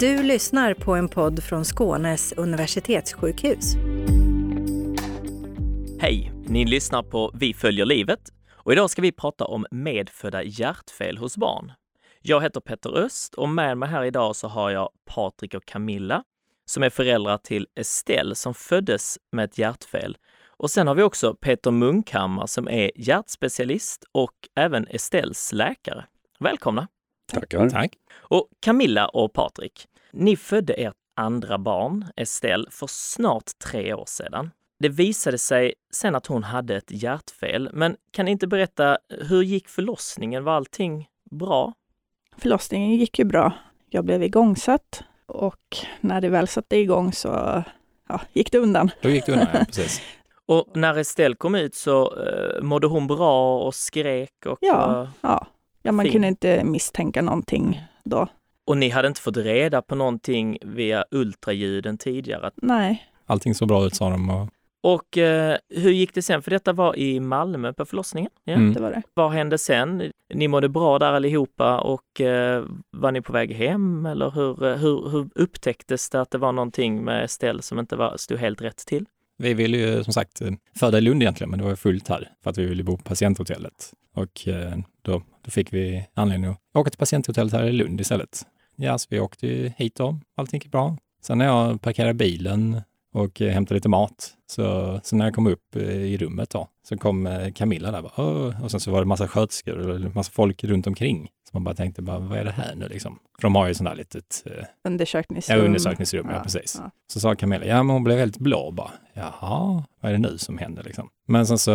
Du lyssnar på en podd från Skånes universitetssjukhus. Hej! Ni lyssnar på Vi följer livet och idag ska vi prata om medfödda hjärtfel hos barn. Jag heter Petter Öst och med mig här idag så har jag Patrik och Camilla som är föräldrar till Estelle som föddes med ett hjärtfel. Och sen har vi också Peter Munkhammar som är hjärtspecialist och även Estelles läkare. Välkomna! Tackar. Tack. Och Camilla och Patrik, ni födde ert andra barn, Estelle, för snart tre år sedan. Det visade sig sen att hon hade ett hjärtfel, men kan ni inte berätta, hur gick förlossningen? Var allting bra? Förlossningen gick ju bra. Jag blev igångsatt och när det väl satte igång så ja, gick det undan. Då gick det undan, ja, precis. Och när Estelle kom ut så uh, mådde hon bra och skrek och... Ja, uh, ja. Ja man fin. kunde inte misstänka någonting då. Och ni hade inte fått reda på någonting via ultraljuden tidigare? Nej, Allting såg bra ut sa de. Och, Och eh, hur gick det sen? För detta var i Malmö på förlossningen. Ja. Mm. det var det. Vad hände sen? Ni mådde bra där allihopa och eh, var ni på väg hem eller hur, eh, hur, hur upptäcktes det att det var någonting med Estelle som inte var, stod helt rätt till? Vi ville ju som sagt föda i Lund egentligen, men det var ju fullt här för att vi ville bo på patienthotellet. Och eh, då, då fick vi anledning att åka till patienthotellet här i Lund istället. Ja, så vi åkte ju hit då. Allting gick bra. Sen när jag parkerade bilen och eh, hämtade lite mat, så, så när jag kom upp eh, i rummet då, så kom Camilla där bara, och sen så var det massa sköterskor och massa folk runt omkring. Så man bara tänkte, bara, vad är det här nu liksom? För de har ju sånt där litet eh, Undersökningsrum. Ja, undersökningsrum, ja, Ja, precis. ja. Så sa Camilla, ja men hon blev helt blå bara. Jaha, vad är det nu som händer liksom? Men sen så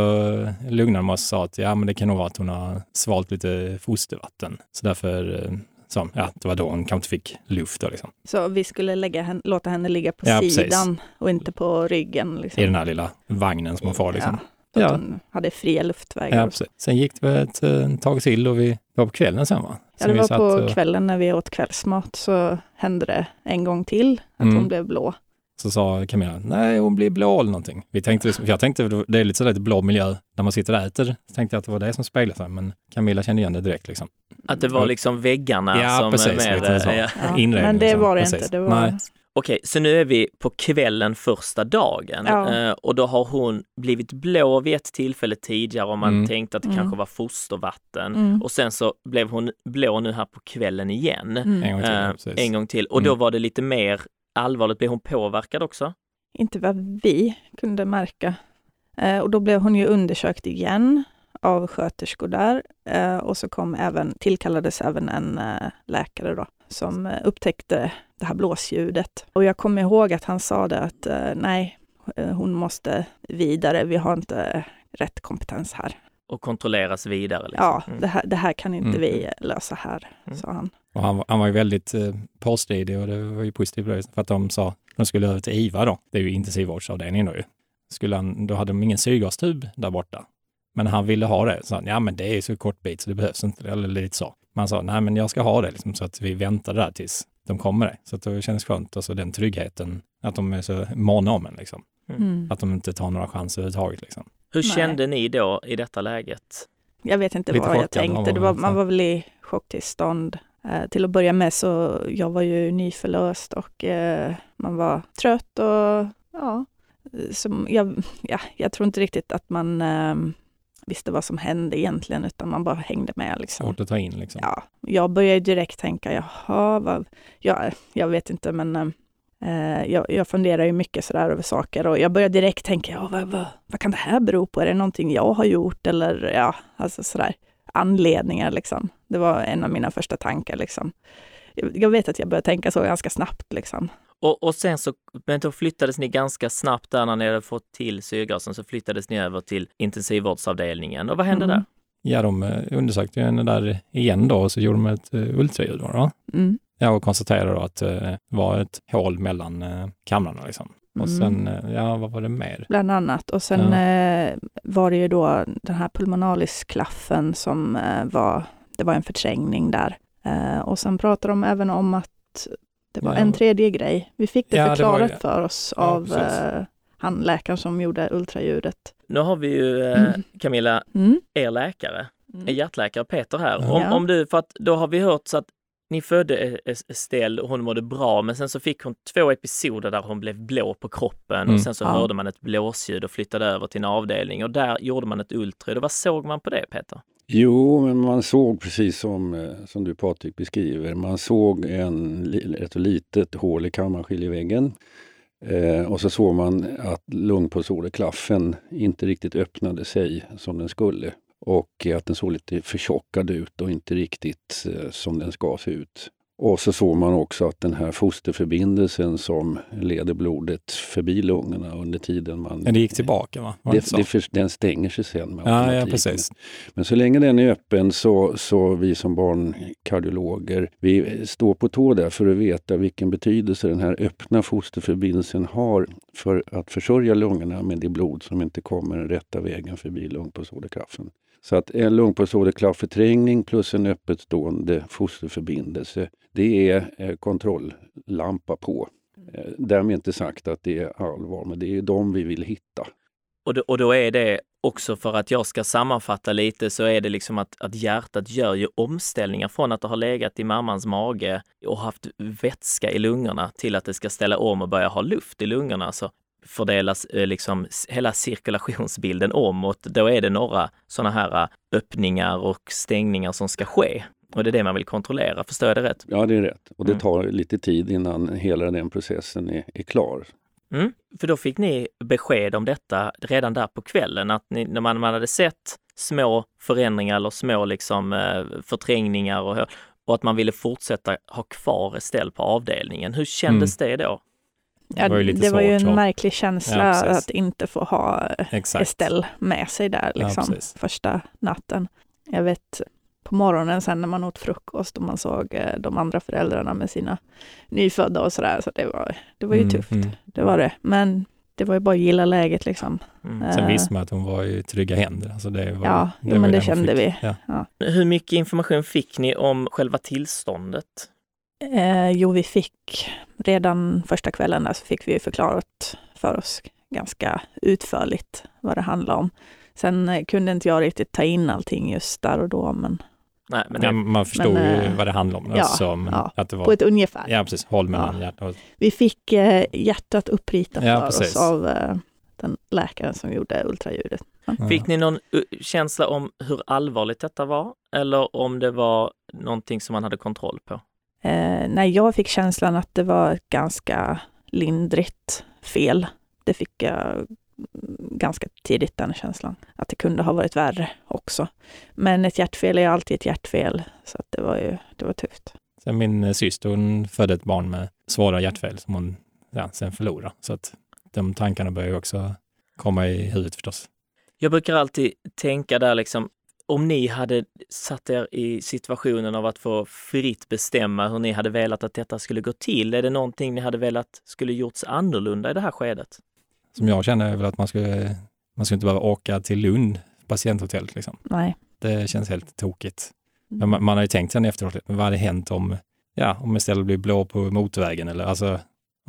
lugnade man sig och sa att ja men det kan nog vara att hon har svalt lite fostervatten. Så därför, eh, så, ja det var då hon kanske inte fick luft då liksom. Så vi skulle lägga henne, låta henne ligga på Ja, precis. sidan och inte på ryggen. Liksom. I den här lilla vagnen som hon får liksom. Ja, så att Ja. hon hade fria luftvägar. Ja. Sen gick det väl ett eh, tag till och vi var på kvällen sen va? Ja, det vi var på och- kvällen när vi åt kvällsmat så hände det en gång till att Mm. hon blev blå. Så sa Camilla, nej hon blir blå eller någonting. Vi tänkte, för jag tänkte det är lite sådär blå miljö när man sitter och äter. Så tänkte jag att det var det som speglade sig, men Camilla kände igen det direkt liksom. Att det var liksom väggarna Ja, som precis, lite så. ja. Ja, Inredning, men det liksom. var det Precis. inte. Det var, Nej. Okej, så nu är vi på kvällen första dagen Ja. eh, och då har hon blivit blå vid ett tillfälle tidigare och man Mm. tänkte att det Mm. kanske var fostervatten. Mm. Och sen så blev hon blå nu här på kvällen igen. Mm. En gång till, Eh, ja, precis. en gång till. Och då Mm. var det lite mer allvarligt. Blev hon påverkad också? Inte vad vi kunde märka. Eh, och då blev hon ju undersökt igen av sköterskor där. Eh, och så kom även, tillkallades även en eh, läkare då, som eh, upptäckte det här blåsljudet. Och jag kommer ihåg att han sa det att eh, nej, eh, hon måste vidare, vi har inte rätt kompetens här. Och kontrolleras vidare? Liksom. Ja, Mm. det här, det här kan inte Mm. vi lösa här, Mm. sa han. Och han, var- han var ju väldigt eh, påstridig och det var ju positivt viset, för att de sa att de skulle över till IVA då. Det är ju intensivvårdsavdelningen då ju. Skulle han, då hade de ingen syrgastub där borta. Men han ville ha det. Så han, ja men det är ju så kort bit så det behövs inte. Eller lite så. Men han sa, nej men jag ska ha det liksom, så att vi väntar där tills de kommer. Det. Så att det kändes skönt, alltså den tryggheten, att de är så måna om en liksom. Mm. Att de inte tar några chanser överhuvudtaget liksom. Hur Nej. kände ni då i detta läget? Jag vet inte Lite vad jag tänkte. var Det var, väl man var väl i chocktillstånd. Eh, till att börja med så jag var ju nyförlöst och eh, man var trött och ja, eh, som, jag, ja, jag tror inte riktigt att man eh, visste vad som hände egentligen utan man bara hängde med. Liksom. Svårt att ta in liksom. Ja, jag började direkt tänka, jaha, vad, ja, jag vet inte men eh, jag, jag funderar ju mycket sådär över saker och jag började direkt tänka, ja, vad, vad, vad kan det här bero på? Är det någonting jag har gjort eller ja, alltså sådär anledningar liksom. Det var en av mina första tankar liksom. Jag, jag vet att jag började tänka så ganska snabbt liksom. Och, och sen så, men då flyttades ni ganska snabbt där när ni hade fått till syrgasen så flyttades ni över till intensivvårdsavdelningen. Och vad hände Mm. där? Ja, de eh, undersökte ju henne där igen då och så gjorde de ett uh, ultraljud då. då. Mm. Ja, och konstaterade då att eh, det var ett hål mellan kamrarna liksom. Och Mm. sen, eh, ja vad var det mer? Bland annat. Och sen Ja. eh, var det ju då den här pulmonalis-klaffen som eh, var, det var en förträngning där. Eh, och sen pratade de även om att det var Ja. en tredje grej. Vi fick det Ja, det var förklarat ju- för oss Ja, av precis. eh, han läkaren som gjorde ultraljudet. Nu har vi ju, eh, Mm. Camilla, Mm. er läkare, Mm. hjärtläkare Peter här. Ja. Om, Ja. om du, för att då har vi hört så att ni födde E- E- Estelle och hon mådde bra, men sen så fick hon två episoder där hon blev blå på kroppen Mm. och sen så Ja. hörde man ett blåsljud och flyttade över till en avdelning och där gjorde man ett ultraljud. Vad såg man på det Peter? Jo, men man såg precis som, eh, som du Patrik beskriver, man såg en, ett litet hål i kammarskiljeväggen. Eh, och så såg man att lungpulsåderklaffen inte riktigt öppnade sig som den skulle. Och att den såg lite förtjockad ut och inte riktigt eh, som den ska se ut. Och så såg man också att den här fosterförbindelsen som leder blodet förbi lungorna under tiden man... Men det gick tillbaka va? Det Det, för, den stänger sig sen med ja, ja, precis. Men så länge den är öppen så, så vi som barnkardiologer, vi står på tå där för att veta vilken betydelse den här öppna fosterförbindelsen har för att försörja lungorna med det blod som inte kommer den rätta vägen förbi lungpulsåderklaffen. Så att en lungpulsåderklaffförträngning plus en öppet stående fosterförbindelse, det är eh, kontrolllampa på. Eh, Därmed inte sagt att det är allvar, men det är de vi vill hitta. Och då, och då är det också för att jag ska sammanfatta lite så är det liksom att, att hjärtat gör ju omställningar från att det har legat i mammans mage och haft vätska i lungorna till att det ska ställa om och börja ha luft i lungorna. Så fördelas eh, liksom hela cirkulationsbilden om och då är det några sådana här eh, öppningar och stängningar som ska ske. Och det är det man vill kontrollera, förstår jag det rätt? Ja, det är rätt. Och det Mm. tar lite tid innan hela den processen är, är klar. Mm. För då fick ni besked om detta redan där på kvällen, att ni, när man, man hade sett små förändringar eller små liksom, eh, förträngningar och, och att man ville fortsätta ha kvar Estelle på avdelningen. Hur kändes det då? Ja, Det var ju lite det var ju en så. märklig känsla Ja, att inte få ha Exakt. Estelle med sig där Ja, liksom, precis. första natten. Jag vet på morgonen sen när man åt frukost och man såg eh, de andra föräldrarna med sina nyfödda och sådär, så det var, det var ju Mm, tufft. mm. Det var det. Men det var ju bara att gilla läget liksom. Mm. Sen Eh, visste man att hon var i trygga händer. Alltså det var, Ja, jo, var men det kände fick. vi. Ja. Hur mycket information fick ni om själva tillståndet? Eh, jo, vi fick redan första kvällen där så fick vi ju förklarat för oss ganska utförligt vad det handlar om. Sen eh, kunde inte jag riktigt ta in allting just där och då, men Nej, men det, man förstod men, ju eh, vad det handlade om. ja, alltså, ja. att det var, på ett ungefär. Ja, precis. Håll mellan Ja. hjärtat. Vi fick eh, hjärtat uppritat Ja, för precis. oss av eh, den läkaren som gjorde ultraljudet. fick ni någon känsla om hur allvarligt detta var? Eller om det var någonting som man hade kontroll på? Eh, nej, jag fick känslan att det var ett ganska lindrigt fel. Det fick jag mm, ganska tidigt, den känslan. Att det kunde ha varit värre också. Men ett hjärtfel är alltid ett hjärtfel, så att det var ju det var tufft. Sen min eh, syster, hon födde ett barn med svåra hjärtfel som hon ja, sen förlorade. Så att de tankarna börjar ju också komma i huvudet förstås. Jag brukar alltid tänka där liksom, om ni hade satt er i situationen av att få fritt bestämma hur ni hade velat att detta skulle gå till, är det någonting ni hade velat skulle gjorts annorlunda i det här skedet? Som jag känner är väl att man skulle, man skulle inte behöva åka till Lund, patienthotellet liksom. Nej. Det känns helt tokigt. Men man, man har ju tänkt sen efteråt, men vad hade hänt om, ja, om istället blir blå på motorvägen eller alltså,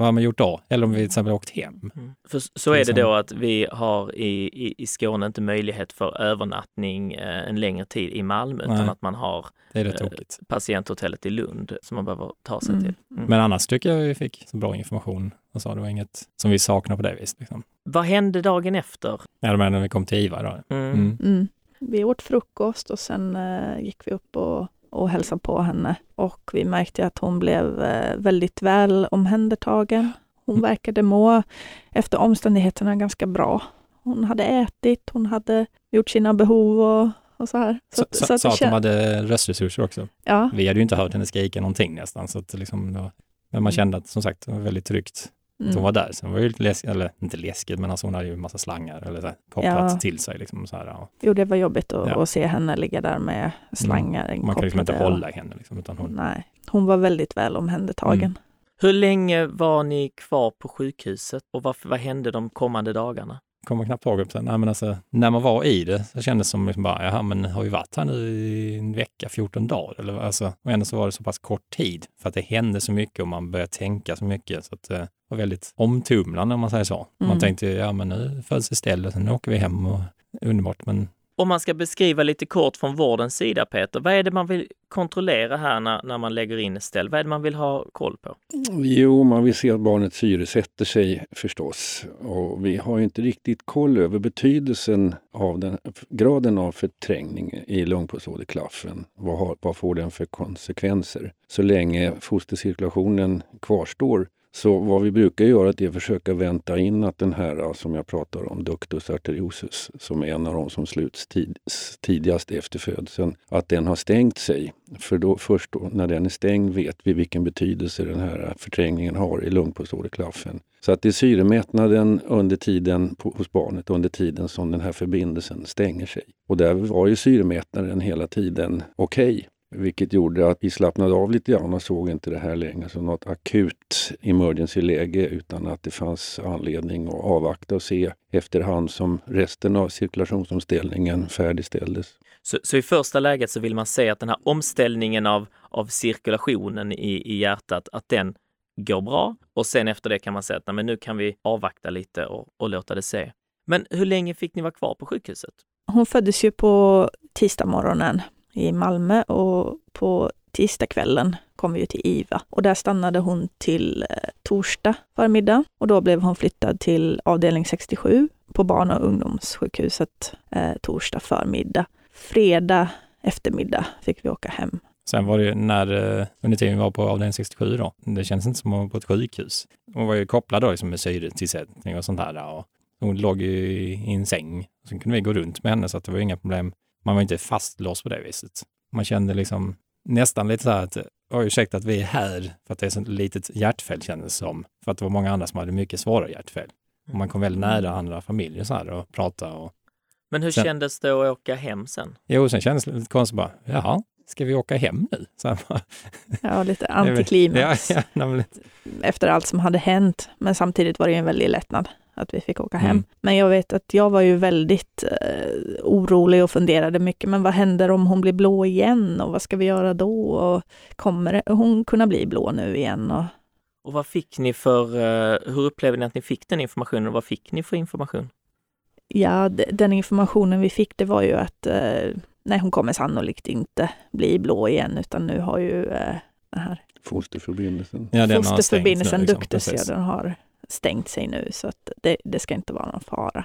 vad har man gjort då? Eller om vi till exempel åkt hem? För s- så är det då att vi har i, i, i Skåne inte möjlighet för övernattning eh, en längre tid i Malmö, utan Nej. att man har Det är Eh, patienthotellet i Lund som man behöver ta sig Mm. till. Mm. Men annars tycker jag vi fick så bra information och sa det var inget som vi saknar på det viset. Liksom. Vad hände dagen efter? Ja, men när vi kom till IVA då. Mm. Mm. Mm. Vi åt frukost och sen eh, gick vi upp och, och hälsade på henne. Och vi märkte att hon blev eh, väldigt väl omhändertagen. Hon Mm. verkade må efter omständigheterna ganska bra. Hon hade ätit, hon hade gjort sina behov och, och så här. Så, att- så, att det att de hade röstresurser också. Ja, Vi hade ju inte hört henne skrika någonting nästan. Så att liksom, då, men man kände att som sagt, det var väldigt tryggt att hon mm. var där. Sen var det ju lite läskigt, eller inte läskigt, men alltså hon hade ju en massa slangar eller så här, kopplat Ja. till sig. Liksom, så här, ja. Jo, det var jobbigt att, Ja. att se henne ligga där med slangar Man kan liksom inte och- hålla i henne. Liksom, utan hon, Nej, hon var väldigt väl omhändertagen. Mm. Hur länge var ni kvar på sjukhuset och vad, vad hände de kommande dagarna? Kommer knappt ihåg. det. Nej, men alltså, när man var i det så kändes det som liksom bara, jaha, men har vi varit här nu i en vecka, 14 dagar? Eller, alltså, och ändå så var det så pass kort tid för att det hände så mycket och man började tänka så mycket. Så att det var väldigt omtumlande om man säger så. Man Mm. tänkte, ja men nu föds Estelle och sen åker vi hem och underbart. Men om man ska beskriva lite kort från vårdens sida, Peter, vad är det man vill kontrollera här när, när man lägger in ställ? Vad är det man vill ha koll på? Jo, man vill se att barnet syresätter sig förstås. Och vi har inte riktigt koll över betydelsen av den, graden av förträngning i lungpulsåderklaffen. Vad, har, vad får den för konsekvenser? Så länge fostercirkulationen kvarstår så vad vi brukar göra är att försöka vänta in att den här som jag pratar om, ductus arteriosus, som är en av de som sluts tid, tidigast efter födseln, att den har stängt sig. För då, först då, när den är stängd vet vi vilken betydelse den här förträngningen har i lungpulsåderklaffen. Så att det är syremättnaden under tiden på, hos barnet under tiden som den här förbindelsen stänger sig. Och där var ju syremättnaden hela tiden okej. Okay. Vilket gjorde att vi slappnade av lite grann och såg inte det här längre som något akut emergency-läge utan att det fanns anledning att avvakta och se efterhand som resten av cirkulationsomställningen färdigställdes. Så, så, i första läget så vill man se att den här omställningen av, av cirkulationen i, i hjärtat, att den går bra och sen efter det kan man säga att nej, men nu kan vi avvakta lite och, och låta det se. Men hur länge fick ni vara kvar på sjukhuset? Hon föddes ju på tisdag morgonen i Malmö och på tisdagskvällen kom vi till IVA och där stannade hon till eh, torsdag förmiddag och då blev hon flyttad till avdelning 67 på barn och ungdomssjukhuset eh, torsdag förmiddag. Fredag eftermiddag fick vi åka hem. Sen var det ju när, eh, under tiden vi var på avdelning 67 då, det känns inte som att vara på ett sjukhus. Hon var ju kopplad då liksom med syretillsättning och sånt där Och hon låg ju i en säng. Sen kunde vi gå runt med henne så att det var inga problem man var inte fastlåst på det viset. Man kände liksom nästan lite så här att, oj ursäkta att vi är här för att det är ett litet hjärtfel kändes som. För att det var många andra som hade mycket svårare hjärtfel. Och man kom väldigt nära andra familjer så här och prata och... Men hur sen, kändes det att åka hem sen? Jo, sen kändes det lite konstigt bara, jaha, ska vi åka hem nu? Så ja, lite antiklimax. ja, ja, Efter allt som hade hänt. Men samtidigt var det ju en väldig lättnad att vi fick åka hem. Mm. Men jag vet att jag var ju väldigt eh, orolig och funderade mycket, men vad händer om hon blir blå igen och vad ska vi göra då? Och kommer hon kunna bli blå nu igen? Och, och vad fick ni för, eh, hur upplevde ni att ni fick den informationen och vad fick ni för information? Ja, den informationen vi fick det var ju att eh, nej, hon kommer sannolikt inte bli blå igen, utan nu har ju eh, den här Fosterförbindelsen. Ja, Fosterförbindelsen, liksom, Duktus, ja, den har stängt sig nu så att det, det ska inte vara någon fara.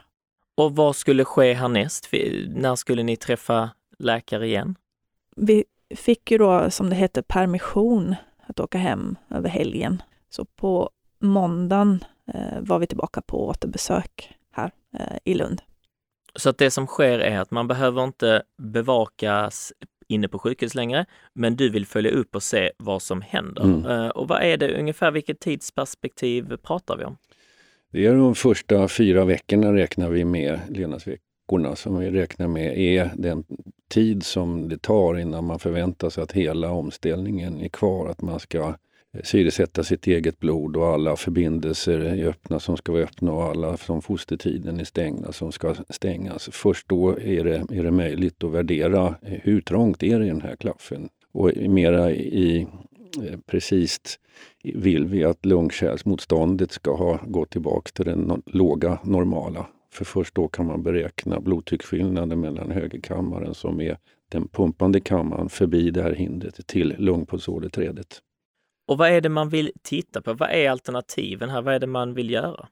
Och vad skulle ske härnäst? När skulle ni träffa läkare igen? Vi fick ju då, som det heter, permission att åka hem över helgen. Så på måndagen eh, var vi tillbaka på återbesök här eh, i Lund. Så att det som sker är att man behöver inte bevakas inne på sjukhus längre, men du vill följa upp och se vad som händer. Mm. Uh, och vad är det ungefär, vilket tidsperspektiv pratar vi om? Det är de första fyra veckorna räknar vi med, levnadsveckorna som vi räknar med är den tid som det tar innan man förväntar sig att hela omställningen är kvar, att man ska syresätta sitt eget blod och alla förbindelser är öppna som ska vara öppna och alla från fostertiden är stängda som ska stängas. Först då är det, är det möjligt att värdera hur trångt är det i den här klaffen. Och mera i eh, precis vill vi att lungkärlsmotståndet ska ha gått tillbaka till den låga normala. För först då kan man beräkna blodtrycksskillnaden mellan högerkammaren som är den pumpande kammaren förbi det här hindret till lungpulsåderträdet. Och vad är det man vill titta på? Vad är alternativen här? Vad är det man vill göra?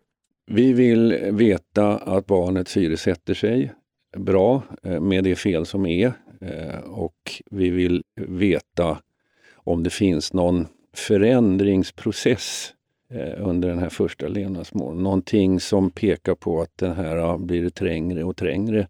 Vi vill veta att barnet syresätter sig bra eh, med det fel som är eh, och vi vill veta om det finns någon förändringsprocess eh, under den här första levnadsmånaden. Någonting som pekar på att den här ah, blir trängre och trängre,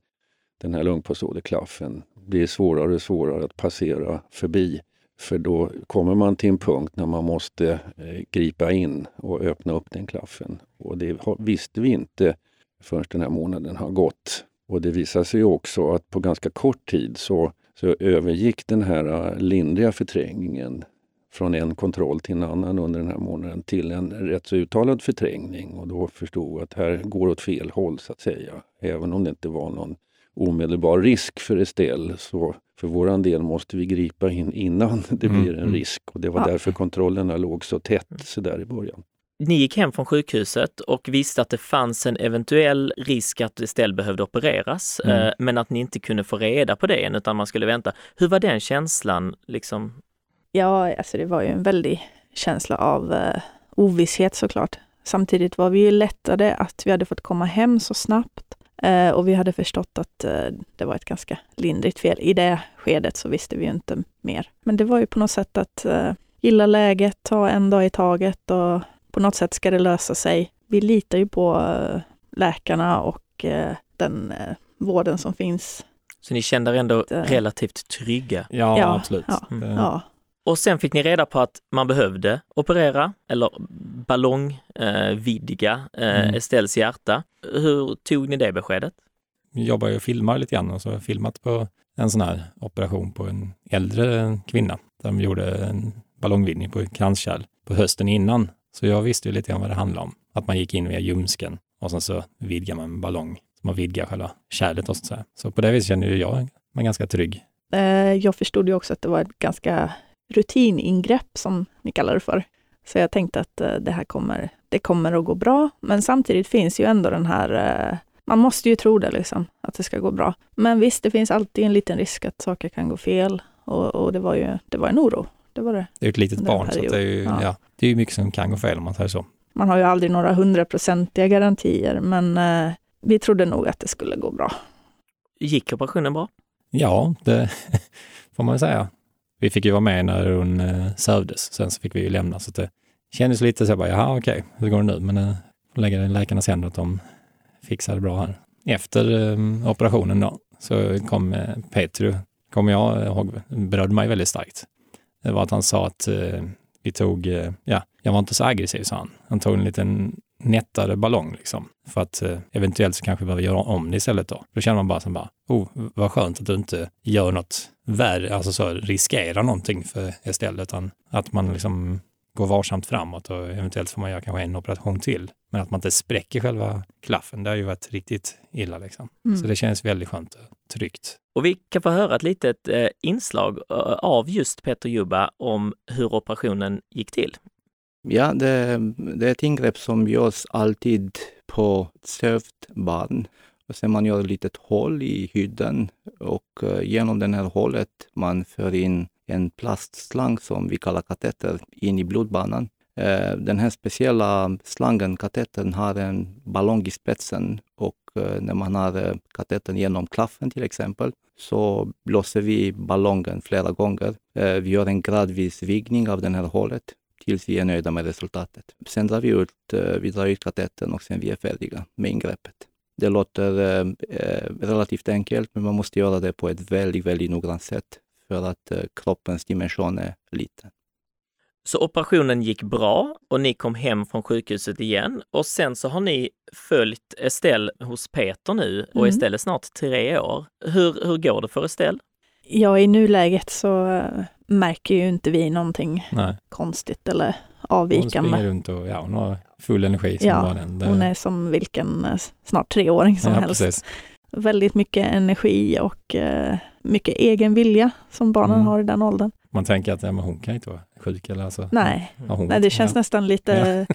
den här lungpulsåderklaffen, blir svårare och svårare att passera förbi. För då kommer man till en punkt när man måste eh, gripa in och öppna upp den klaffen. Och det visste vi inte förrän den här månaden har gått. Och det visade sig också att på ganska kort tid så, så övergick den här eh, lindriga förträngningen från en kontroll till en annan under den här månaden till en rätt så uttalad förträngning. Och då förstod vi att här går åt fel håll så att säga. Även om det inte var någon omedelbar risk för Estelle så för våran del måste vi gripa in innan det mm, blir en mm. risk och det var ja. därför kontrollerna låg så tätt så där i början. ni gick hem från sjukhuset och visste att det fanns en eventuell risk att Estelle behövde opereras, Mm. eh, men att ni inte kunde få reda på det än, utan man skulle vänta. Hur var den känslan? Liksom? Ja, alltså det var ju en väldig känsla av eh, ovisshet såklart. Samtidigt var vi ju lättade att vi hade fått komma hem så snabbt eh, och vi hade förstått att eh, det var ett ganska lindrigt fel. I det skedet så visste vi ju inte mer. Men det var ju på något sätt att eh, gilla läget, ta en dag i taget och på något sätt ska det lösa sig. Vi litar ju på eh, läkarna och eh, den eh, vården som finns. Så ni kände er ändå relativt trygga. Ja, Ja, absolut. ja, Det- Ja, Och sen fick ni reda på att man behövde operera eller ballongvidga eh, vidga, eh, Mm. Estelles hjärta. Hur tog ni det beskedet? Jag jobbar ju och filmar lite grann och så har jag filmat på en sån här operation på en äldre kvinna. De gjorde en ballongvidgning på kranskärl på hösten innan. Så jag visste ju lite grann vad det handlade om. Att man gick in via ljumsken och sen så vidgar man en ballong. Så man vidgar själva kärlet och så. Så på det viset känner ju jag mig ganska trygg. Eh, Jag förstod ju också att det var ett ganska rutiningrepp som ni kallar det för. Så jag tänkte att eh, det här kommer, det kommer att gå bra. Men samtidigt finns ju ändå den här, eh, man måste ju tro det liksom, att det ska gå bra. Men visst, det finns alltid en liten risk att saker kan gå fel. Och, och det var ju det var en oro. Det var det. Det är ett litet barn så det är ju ja. ja. det är ju mycket som kan gå fel om man säger så. Man har ju aldrig några hundraprocentiga garantier, men eh, vi trodde nog att det skulle gå bra. Gick operationen bra? Ja, det får man säga. Vi fick ju vara med när hon eh, sövdes, sen så fick vi ju lämna. Så att det kändes lite så jag bara, jaha okej, hur går det nu? Men eh, får lägga det i läkarnas händer att de fixar det bra här. Efter eh, operationen då, så kom eh, Petru, kommer jag ihåg, berörde mig väldigt starkt. Det var att han sa att eh, vi tog, eh, ja, jag var inte så aggressiv sa han. Han tog en liten nättare ballong liksom. För att eh, eventuellt så kanske vi behöver göra om det istället då. Då känner man bara som bara, oh, vad skönt att du inte gör något värre, alltså så riskerar någonting för Estelle, utan att man liksom går varsamt framåt och eventuellt får man göra kanske en operation till. Men att man inte spräcker själva klaffen, det har ju varit riktigt illa liksom. Mm. Så det känns väldigt skönt och tryggt. Och vi kan få höra ett litet eh, inslag av just Peter Jubba om hur operationen gick till. Ja, det, det är ett ingrepp som görs alltid på ett sövt barn. Och sen man gör ett litet hål i huden och eh, genom det här hålet man för in en plastslang som vi kallar kateter in i blodbanan. Eh, den här speciella slangen, katetern, har en ballong i spetsen och eh, när man har katetern genom klaffen till exempel så blåser vi ballongen flera gånger. Vi gör en gradvis vigning av det här hålet tills vi är nöjda med resultatet. Sen drar vi ut, eh, vi drar ut katetern och sen vi är färdiga med ingreppet. Det låter eh, eh, relativt enkelt, men man måste göra det på ett väldigt, väldigt noggrant sätt för att eh, kroppens dimension är liten. Så operationen gick bra och ni kom hem från sjukhuset igen och sen så har ni följt Estelle hos Peter nu och Mm. Estelle är snart tre år. Hur, hur går det för Estelle? Ja, i nuläget så eh, märker ju inte vi någonting Nej, konstigt eller hon avvikande. springer runt och ja, hon har full energi som Ja, den. Det- Hon är som vilken eh, snart treåring som ja, helst. precis. Väldigt mycket energi och eh, mycket egen vilja som barnen Mm. har i den åldern. Man tänker att ja, men hon kan inte vara sjuk eller alltså. Nej, Ja, hon, Nej det känns ja. nästan lite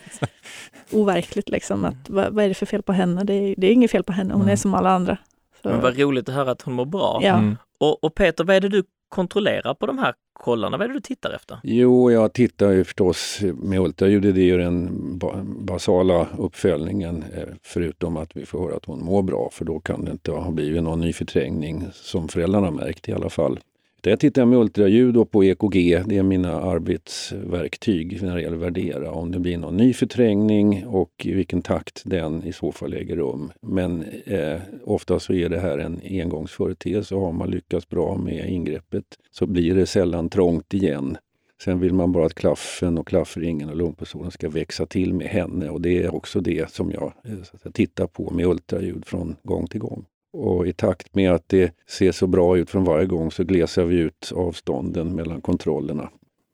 overkligt liksom. Att, vad, vad är det för fel på henne? Det är, det är inget fel på henne, hon Nej. är som alla andra. Så, Men vad roligt att höra att hon mår bra. ja. Mm. Och, och Peter, vad är det du kontrollerar på de här kollarna? Vad är det du tittar efter? Jo, jag tittar ju förstås med ultraljud, det är ju den ba- basala uppföljningen, eh, förutom att vi får höra att hon mår bra, för då kan det inte ha blivit någon ny förträngning som föräldrarna har märkt i alla fall. Där tittar jag med ultraljud och på EKG, det är mina arbetsverktyg när det gäller att värdera om det blir någon ny förträngning och i vilken takt den i så fall äger rum. Men eh, ofta så är det här en engångsföreteelse och har man lyckats bra med ingreppet så blir det sällan trångt igen. Sen vill man bara att klaffen och klaffringen och lungpulsådern ska växa till med henne och det är också det som jag eh, tittar på med ultraljud från gång till gång. Och i takt med att det ser så bra ut från varje gång så glesar vi ut avstånden mellan kontrollerna.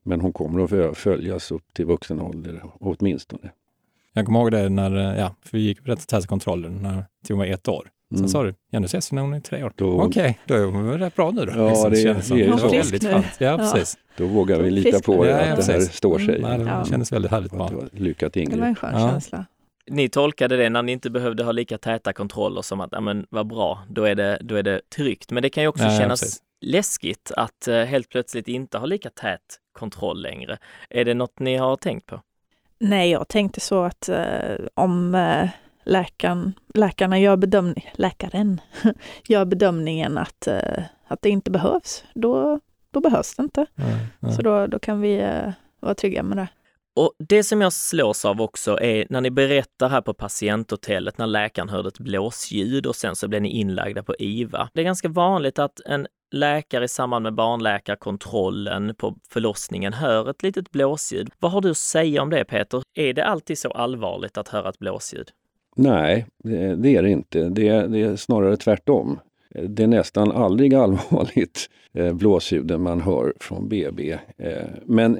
Men hon kommer att fö- följas upp till vuxen ålder åtminstone. Jag kommer ihåg det när, eh, ja, för vi gick på rätt kontrollen när Tio var ett år. Sen Mm. sa du, ja nu ses vi när hon är tre år. Då- Okej, då är hon rätt bra nu då. Ja, Liksom, det- kändes det är det så. väldigt. Ja, Ja. precis. Då vågar vi lita på Ja, att ja, det här står sig. Mm, nej, det Ja. kändes väldigt härligt bra. lyckat Det var en skön Ja. känsla. Ni tolkade det när ni inte behövde ha lika täta kontroller som att, ja men vad bra, då är det, då är det tryggt. Men det kan ju också ja, kännas precis. läskigt att eh, helt plötsligt inte ha lika tät kontroll längre. Är det något ni har tänkt på? Nej, jag tänkte så att eh, om eh, läkaren, läkarna gör bedömning, läkaren gör bedömningen att, eh, att det inte behövs, då, då behövs det inte. Ja, ja. Så då, då kan vi eh, vara trygga med det. Och det som jag slås av också är när ni berättar här på patienthotellet när läkaren hörde ett blåsljud och sen så blev ni inlagda på IVA. Det är ganska vanligt att en läkare i samband med barnläkarkontrollen på förlossningen hör ett litet blåsljud. Vad har du att säga om det Peter? Är det alltid så allvarligt att höra ett blåsljud? Nej, det, är det inte. Det, är- det är snarare tvärtom. Det är nästan aldrig allvarligt eh, blåsljuden man hör från BB. Eh, men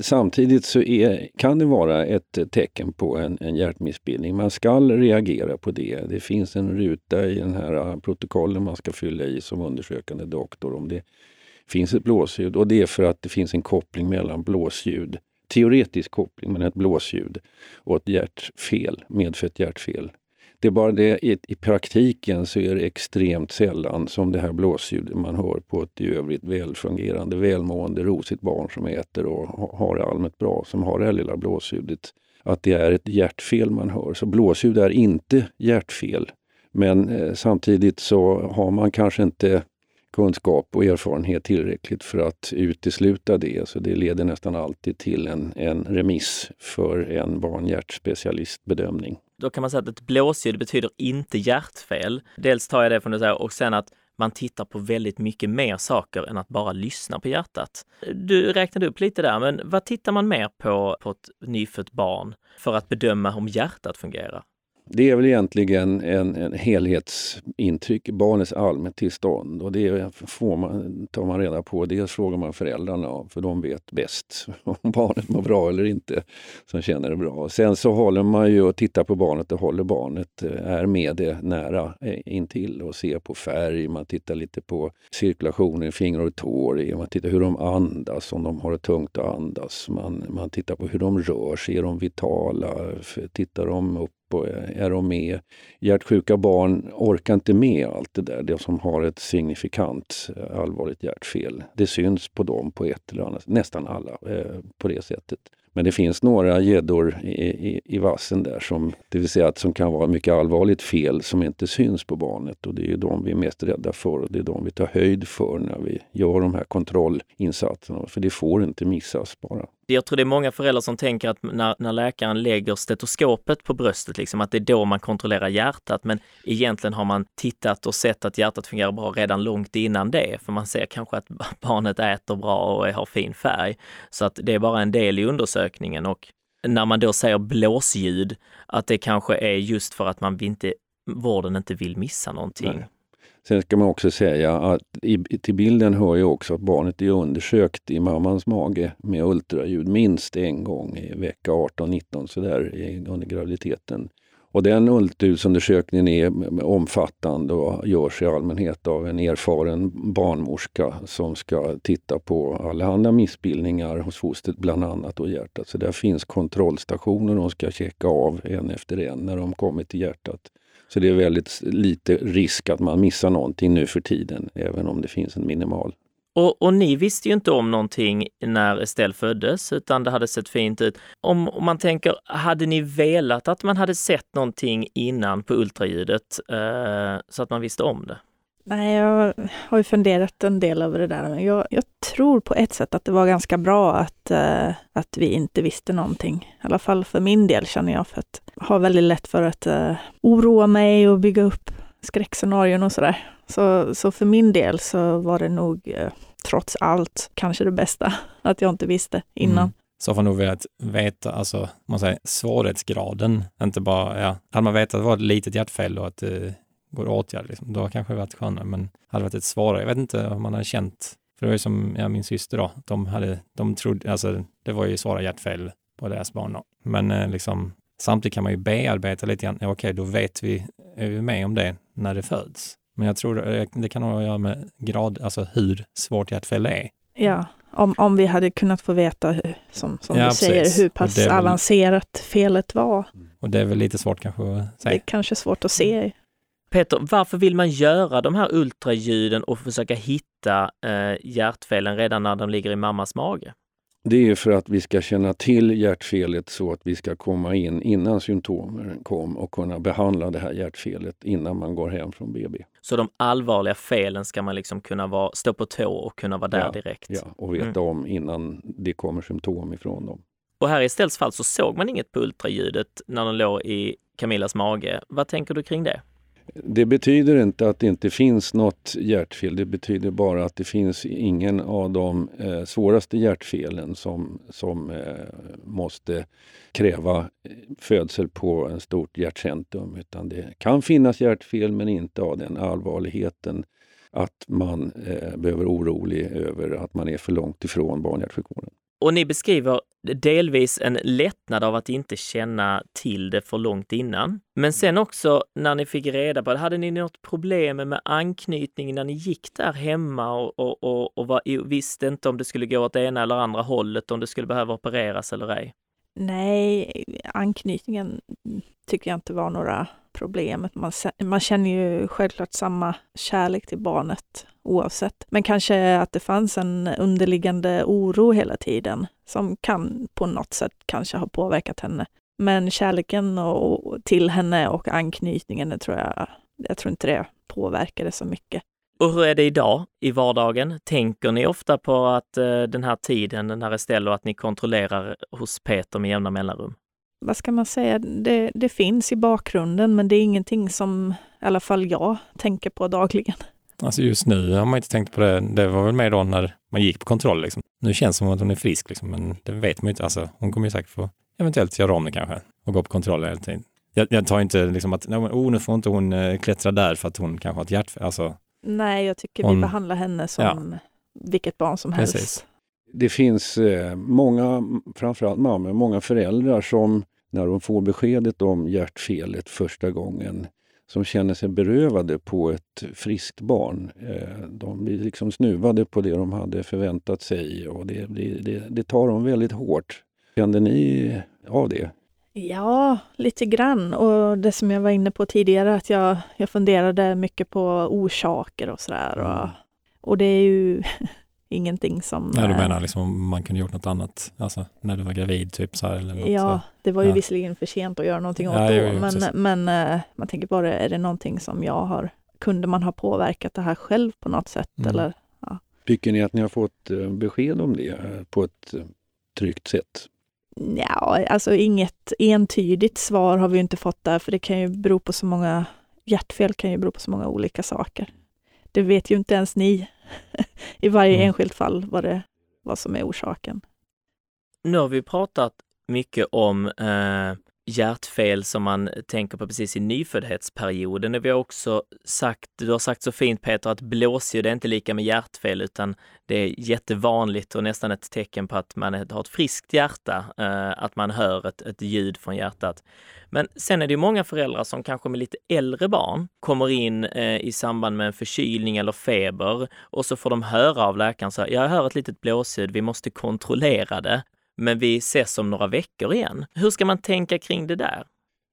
samtidigt så är, kan det vara ett tecken på en, en hjärtmissbildning. Man ska reagera på det. Det finns en ruta i den här eh, protokollen man ska fylla i som undersökande doktor om det finns ett blåsljud och det är för att det finns en koppling mellan blåsljud, teoretisk koppling mellan ett blåsljud och ett hjärtfel, medfött hjärtfel. Det är bara det, i, i praktiken så är det extremt sällan som det här blåsljudet man hör på ett i övrigt välfungerande, välmående, rosigt barn som äter och har det allmänt bra, som har det här lilla blåsljudet, att det är ett hjärtfel man hör. Så blåsljud är inte hjärtfel. Men eh, samtidigt så har man kanske inte kunskap och erfarenhet tillräckligt för att utesluta det. Så det leder nästan alltid till en, en remiss för en barnhjärtspecialistbedömning. Då kan man säga att ett blåsljud betyder inte hjärtfel. Dels tar jag det från det så här, och sen att man tittar på väldigt mycket mer saker än att bara lyssna på hjärtat. Du räknade upp lite där, men vad tittar man mer på på ett nyfött barn för att bedöma om hjärtat fungerar? Det är väl egentligen en, en helhetsintryck, barnets allmäntillstånd. Och det får man, tar man reda på. Dels frågar man föräldrarna, för de vet bäst om barnet mår bra eller inte, som känner det bra. Sen så håller man ju och tittar på barnet och håller barnet, eh, är med det nära eh, intill och ser på färg, man tittar lite på cirkulationen i fingrar och tår, man tittar hur de andas, om de har det tungt att andas. Man, man tittar på hur de rör sig, är de vitala, tittar de upp och är de med? Hjärtsjuka barn orkar inte med allt det där, de som har ett signifikant eh, allvarligt hjärtfel. Det syns på dem på ett eller annat nästan alla eh, på det sättet. Men det finns några gäddor i, i, i vassen där som, det vill säga att som kan vara mycket allvarligt fel som inte syns på barnet och det är ju de vi är mest rädda för och det är de vi tar höjd för när vi gör de här kontrollinsatserna. För det får inte missas bara. Jag tror det är många föräldrar som tänker att när, när läkaren lägger stetoskopet på bröstet, liksom, att det är då man kontrollerar hjärtat. Men egentligen har man tittat och sett att hjärtat fungerar bra redan långt innan det. För man ser kanske att barnet äter bra och har fin färg. Så att det är bara en del i undersökningen. Och när man då säger blåsljud, att det kanske är just för att man inte, vården inte vill missa någonting. Nej. Sen ska man också säga att i, till bilden hör ju också att barnet är undersökt i mammans mage med ultraljud minst en gång i vecka 18-19 sådär under graviditeten. Och den ultraljudsundersökningen är omfattande och görs i allmänhet av en erfaren barnmorska som ska titta på allehanda missbildningar hos fostret, bland annat och hjärtat. Så där finns kontrollstationer de ska checka av en efter en när de kommer till hjärtat. Så det är väldigt lite risk att man missar någonting nu för tiden, även om det finns en minimal. Och, och ni visste ju inte om någonting när Estelle föddes, utan det hade sett fint ut. Om, om man tänker, hade ni velat att man hade sett någonting innan på ultraljudet eh, så att man visste om det? Nej, jag har ju funderat en del över det där. Men jag, jag tror på ett sätt att det var ganska bra att, eh, att vi inte visste någonting. I alla fall för min del känner jag, för att har väldigt lätt för att eh, oroa mig och bygga upp skräckscenarion och sådär. Så, så för min del så var det nog eh, trots allt kanske det bästa att jag inte visste innan. Mm. Så får nog velat veta, alltså, man säger svårighetsgraden, inte bara, ja, hade man vetat att det var ett litet hjärtfel och att det går att åtgärda, liksom, då kanske det varit skönare, men hade det varit ett svårare, jag vet inte om man hade känt, för det var ju som ja, min syster då, de hade, de trodde, alltså det var ju svåra hjärtfel på deras barn då. men eh, liksom Samtidigt kan man ju bearbeta lite grann, ja, okej då vet vi, är vi med om det när det föds. Men jag tror det, det kan ha att göra med grad, alltså hur svårt hjärtfel är. Ja, om, om vi hade kunnat få veta, hur, som, som Ja, du säger, precis. hur Och pass väl- avancerat felet var. Och det är väl lite svårt kanske att Det är säga. kanske svårt att se. Peter, varför vill man göra de här ultraljuden och försöka hitta eh, hjärtfelen redan när de ligger i mammas mage? Det är för att vi ska känna till hjärtfelet så att vi ska komma in innan symptomen kom och kunna behandla det här hjärtfelet innan man går hem från BB. Så de allvarliga felen ska man liksom kunna vara, stå på tå och kunna vara där Ja, direkt. Ja, och veta Mm. om innan det kommer symptom ifrån dem. Och här i Stells fall så såg man inget på ultraljudet när de låg i Camillas mage. Vad tänker du kring det? Det betyder inte att det inte finns något hjärtfel. Det betyder bara att det finns ingen av de eh, svåraste hjärtfelen som, som eh, måste kräva eh, födsel på en stort hjärtcentrum. Utan det kan finnas hjärtfel men inte av den allvarligheten att man eh, behöver orolig över att man är för långt ifrån barnhjärtsjukvården. Och ni beskriver delvis en lättnad av att inte känna till det för långt innan. Men sen också när ni fick reda på det, hade ni något problem med anknytning när ni gick där hemma och, och, och, och var, visste inte om det skulle gå åt det ena eller andra hållet, om det skulle behöva opereras eller ej? Nej, anknytningen tycker jag inte var några problem. Man, man känner ju självklart samma kärlek till barnet oavsett. Men kanske att det fanns en underliggande oro hela tiden som kan på något sätt kanske ha påverkat henne. Men kärleken och, till henne och anknytningen, det tror jag, jag tror inte det påverkade så mycket. Och hur är det idag i vardagen? Tänker ni ofta på att eh, den här tiden, den här Estelle, och att ni kontrollerar hos Peter med jämna mellanrum? vad ska man säga, det, det finns i bakgrunden men det är ingenting som i alla fall jag tänker på dagligen. Alltså just nu har man inte tänkt på det. Det var väl mer då när man gick på kontroll. Liksom. Nu känns det som att hon är frisk, liksom, men det vet man ju inte. Alltså, hon kommer ju säkert få eventuellt göra om det kanske och gå på kontroll hela tiden. Jag, jag tar inte liksom att, oh, nu får inte hon eh, klättra där för att hon kanske har ett hjärtfel. Alltså, Nej, jag tycker Hon- vi behandlar henne som vilket barn som helst. Precis. Det finns eh, många, framförallt mammor, många föräldrar som när de får beskedet om hjärtfelet första gången som känner sig berövade på ett friskt barn. Eh, de blir liksom snuvade på det de hade förväntat sig och det, det, det, tar dem väldigt hårt. Kände ni av det? Ja, lite grann. Och det som jag var inne på tidigare, att jag, jag funderade mycket på orsaker och sådär. Och, Mm. och det är ju ingenting som... Ja, du eh, menar liksom om man kunde gjort något annat, alltså när du var gravid typ så här eller något Ja, så. det var ju Ja. visserligen för sent att göra någonting åt Ja, då, jo, jo, men, men eh, man tänker bara, är det någonting som jag har, kunde man ha påverkat det här själv på något sätt? Mm. Eller? Tycker ni att ni har fått eh, besked om det på ett tryggt sätt? Ja, alltså inget entydigt svar har vi inte fått där, för det kan ju bero på så många, hjärtfel kan ju bero på så många olika saker. Det vet ju inte ens ni i varje Mm. enskilt fall vad, det, vad som är orsaken. Nu har vi pratat mycket om eh, hjärtfel som man tänker på precis i nyföddhetsperioden. Vi har också sagt, du har sagt så fint Peter, att blåsljud är inte lika med hjärtfel utan det är jättevanligt och nästan ett tecken på att man har ett friskt hjärta, eh, att man hör ett, ett ljud från hjärtat. Men sen är det ju många föräldrar som kanske med lite äldre barn kommer in eh, i samband med en förkylning eller feber och så får de höra av läkaren så här, jag hör ett litet blåsljud, vi måste kontrollera det men vi ses om några veckor igen. Hur ska man tänka kring det där?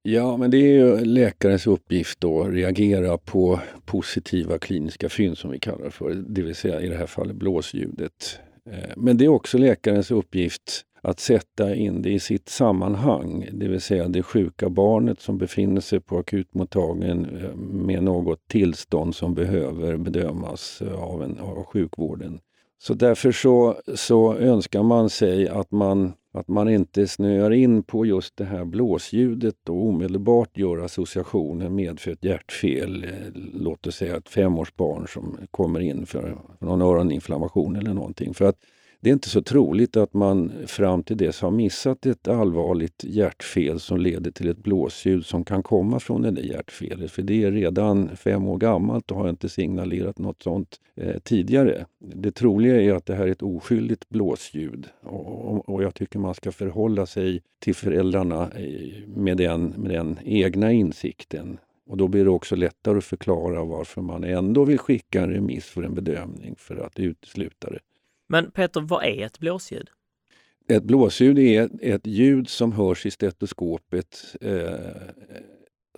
Ja, men det är ju läkarens uppgift då att reagera på positiva kliniska fynd som vi kallar det för, det vill säga i det här fallet blåsljudet. Eh, men det är också läkarens uppgift att sätta in det i sitt sammanhang, det vill säga det sjuka barnet som befinner sig på akutmottagningen eh, med något tillstånd som behöver bedömas eh, av, en, av sjukvården. Så därför så, så önskar man sig att man, att man inte snöar in på just det här blåsljudet och omedelbart gör associationen med för ett hjärtfel. Eh, låt oss säga ett femårsbarn som kommer in för någon öroninflammation eller någonting. För att det är inte så troligt att man fram till dess har missat ett allvarligt hjärtfel som leder till ett blåsljud som kan komma från det där hjärtfelet. För det är redan fem år gammalt och har inte signalerat något sånt eh, tidigare. Det troliga är att det här är ett oskyldigt blåsljud och, och jag tycker man ska förhålla sig till föräldrarna eh, med den, med den egna insikten. Och då blir det också lättare att förklara varför man ändå vill skicka en remiss för en bedömning för att utesluta det. Men Peter, vad är ett blåsljud? Ett blåsljud är ett ljud som hörs i stetoskopet eh,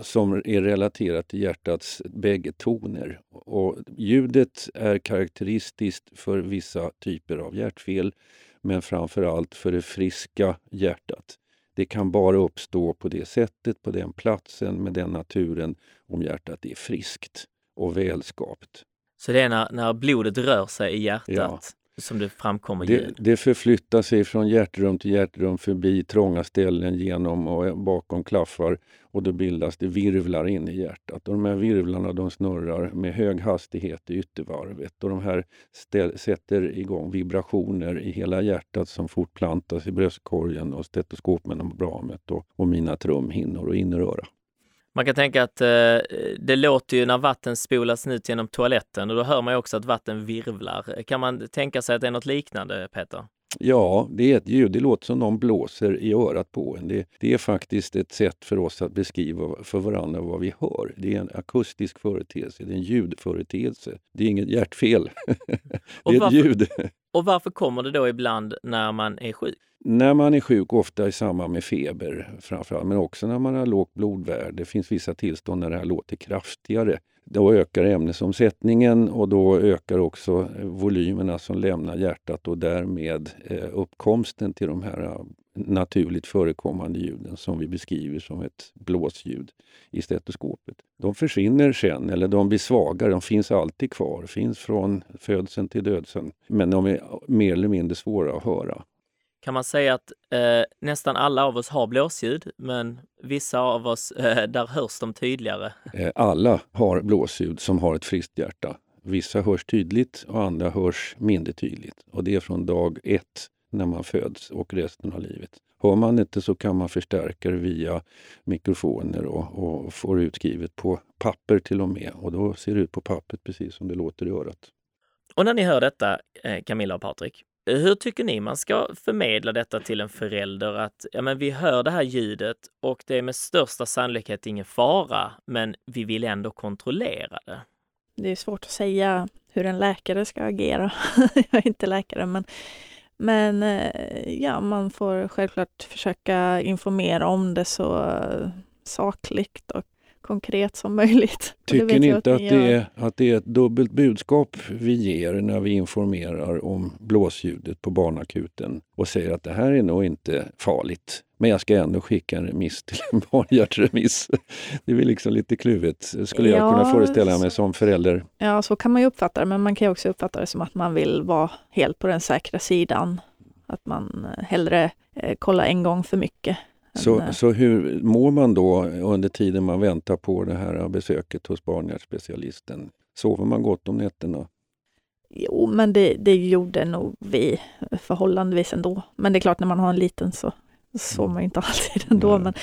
som är relaterat till hjärtats bägge toner. Och ljudet är karaktäristiskt för vissa typer av hjärtfel men framför allt för det friska hjärtat. Det kan bara uppstå på det sättet, på den platsen, med den naturen om hjärtat är friskt och välskapt. Så det är när, när blodet rör sig i hjärtat ja. Som det framkommer? Det, det förflyttar sig från hjärtrum till hjärtrum förbi trånga ställen genom och bakom klaffar och då bildas det virvlar in i hjärtat. Och de här virvlarna de snurrar med hög hastighet i yttervarvet och de här ställ, sätter igång vibrationer i hela hjärtat som fortplantas i bröstkorgen och stetoskopmembranet och, och mina trumhinnor och inneröra. Man kan tänka att eh, det låter ju när vatten spolas ut genom toaletten och då hör man ju också att vatten virvlar. Kan man tänka sig att det är något liknande, Peter? Ja, det är ett ljud. Det låter som någon blåser i örat på en. Det, det, är faktiskt ett sätt för oss att beskriva för varandra vad vi hör. Det är en akustisk företeelse, det är en ljudföreteelse. Det är inget hjärtfel. det är varför, ett ljud. och varför kommer det då ibland när man är sjuk? När man är sjuk, ofta i samband med feber framförallt, men också när man har lågt blodvärde. Det finns vissa tillstånd när det här låter kraftigare. Då ökar ämnesomsättningen och då ökar också volymerna som lämnar hjärtat och därmed eh, uppkomsten till de här eh, naturligt förekommande ljuden som vi beskriver som ett blåsljud i stetoskopet. De försvinner sen, eller de blir svagare. De finns alltid kvar, finns från födseln till dödseln. Men de är mer eller mindre svåra att höra kan man säga att eh, nästan alla av oss har blåsljud, men vissa av oss, eh, där hörs de tydligare. Eh, alla har blåsljud som har ett friskt hjärta. Vissa hörs tydligt och andra hörs mindre tydligt. Och det är från dag ett när man föds och resten av livet. Hör man inte så kan man förstärka det via mikrofoner och, och få det utskrivet på papper till och med. Och då ser det ut på pappret precis som det låter i örat. Och när ni hör detta, eh, Camilla och Patrik, hur tycker ni man ska förmedla detta till en förälder? Att ja, men vi hör det här ljudet och det är med största sannolikhet ingen fara, men vi vill ändå kontrollera det. Det är svårt att säga hur en läkare ska agera. Jag är inte läkare, men, men eh, ja, man får självklart försöka informera om det så eh, sakligt och konkret som möjligt. Tycker ni inte att, att, det är, att det är ett dubbelt budskap vi ger när vi informerar om blåsljudet på barnakuten och säger att det här är nog inte farligt, men jag ska ändå skicka en remiss till en barnhjärtremiss. Det är liksom lite kluvet, skulle ja, jag kunna föreställa mig som förälder. Ja, så kan man ju uppfatta det, men man kan också uppfatta det som att man vill vara helt på den säkra sidan. Att man hellre eh, kollar en gång för mycket så, så hur mår man då under tiden man väntar på det här besöket hos barnhjärtspecialisten? Sover man gott om nätterna? Jo, men det, det gjorde nog vi förhållandevis ändå. Men det är klart, när man har en liten så sover man inte alltid ändå. Men,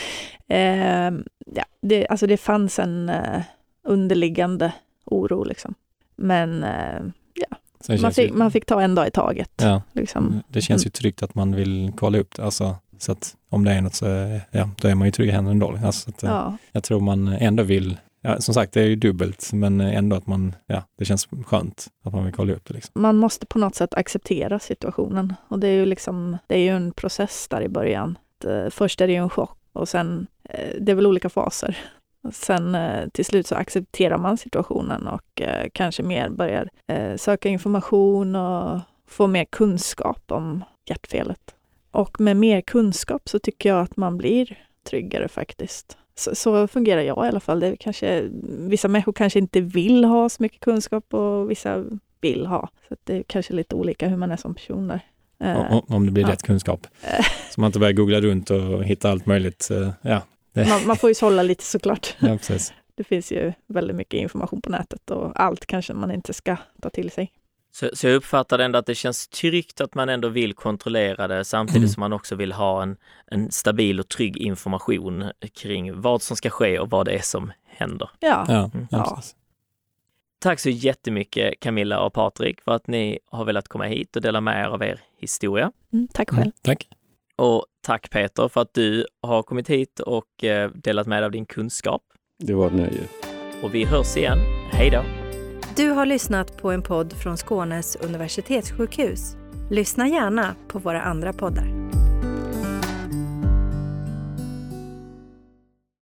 eh, ja, det, alltså det fanns en eh, underliggande oro liksom. Men eh, ja, man fick, ju... man fick, ta en dag i taget. Ja, liksom. Det känns ju tryggt att man vill kolla upp det. Alltså, så att om det är något så ja, då är man ju trygg i händerna ändå. Alltså att, ja. Jag tror man ändå vill, ja, som sagt det är ju dubbelt, men ändå att man, ja, det känns skönt att man vill kolla upp det. Liksom. Man måste på något sätt acceptera situationen och det är ju liksom, det är ju en process där i början. Eh, först är det ju en chock och sen, eh, det är väl olika faser. Sen eh, till slut så accepterar man situationen och kanske mer börjar söka information och få mer kunskap om hjärtfelet. Och med mer kunskap så tycker jag att man blir tryggare faktiskt. Så, så, fungerar jag i alla fall. Det kanske, vissa människor kanske inte vill ha så mycket kunskap och vissa vill ha. Så det är kanske lite olika hur man är som person där. Om, om det blir ja. rätt kunskap. så man inte börjar googla runt och hitta allt möjligt. Ja, man, man, får ju sålla lite såklart. Ja, precis. Det finns ju väldigt mycket information på nätet och allt kanske man inte ska ta till sig. Så, så jag uppfattar ändå att det känns tryggt att man ändå vill kontrollera det samtidigt Mm. som man också vill ha en, en stabil och trygg information kring vad som ska ske och vad det är som händer. Ja, Ja, Mm. ja. Tack så jättemycket Camilla och Patrik för att ni har velat komma hit och dela med er av er historia. mm, tack själv. Mm, tack. Och tack Peter för att du har kommit hit och eh, delat med dig av din kunskap. Det var ett nöje. Och vi hörs igen. Hej då! Du har lyssnat på en podd från Skånes universitetssjukhus. Lyssna gärna på våra andra poddar.